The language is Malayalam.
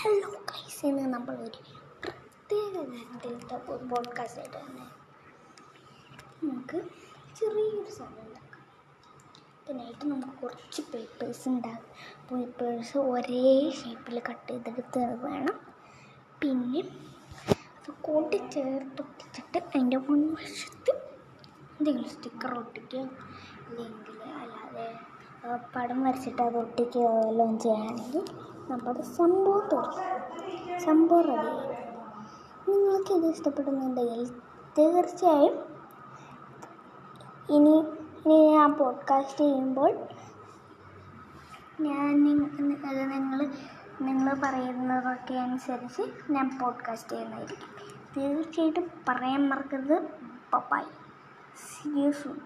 ഹലോ ഗൈസ് ഇന്ന് നമ്മൾ ഒരു പ്രത്യേക തരത്തിലത്തെ ഒരു പോഡ്കാസ്റ്റ് ആയിട്ട് തന്നെ നമുക്ക് ചെറിയൊരു സാധനം ഉണ്ടാക്കാം. ഇതിനായിട്ട് നമുക്ക് കുറച്ച് പേപ്പേഴ്സ് ഉണ്ടാകും പേപ്പേഴ്സ് ഒരേ ഷേപ്പിൽ കട്ട് ചെയ്തെടുത്ത് വേണം. പിന്നെ കൂട്ടി ചേർത്ത് ഒട്ടിച്ചിട്ട് അതിന്റെ മുൻവശത്ത് എന്തെങ്കിലും സ്റ്റിക്കർ ഒട്ടിക്കുക. അല്ലെങ്കിൽ അല്ലാതെ പടം വരച്ചിട്ട് അത് ഒട്ടിക്കുകയോ വല്ലതും ചെയ്യുകയാണെങ്കിൽ നമ്മുടെ സംഭവം തുടങ്ങും സംഭവം റെഡി നിങ്ങൾക്ക് ഇത് ഇഷ്ടപ്പെടുന്നുണ്ടെങ്കിൽ തീർച്ചയായും ഇനി ഇനി ഞാൻ പോഡ്കാസ്റ്റ് ചെയ്യുമ്പോൾ ഞാൻ നിങ്ങൾ നിങ്ങൾ പറയുന്നതൊക്കെ അനുസരിച്ച് ഞാൻ പോഡ്കാസ്റ്റ് ചെയ്യുന്നതായിരിക്കും. തീർച്ചയായിട്ടും പറയാൻ മറക്കരുത്. പപ്പായി സി യു സൂൺ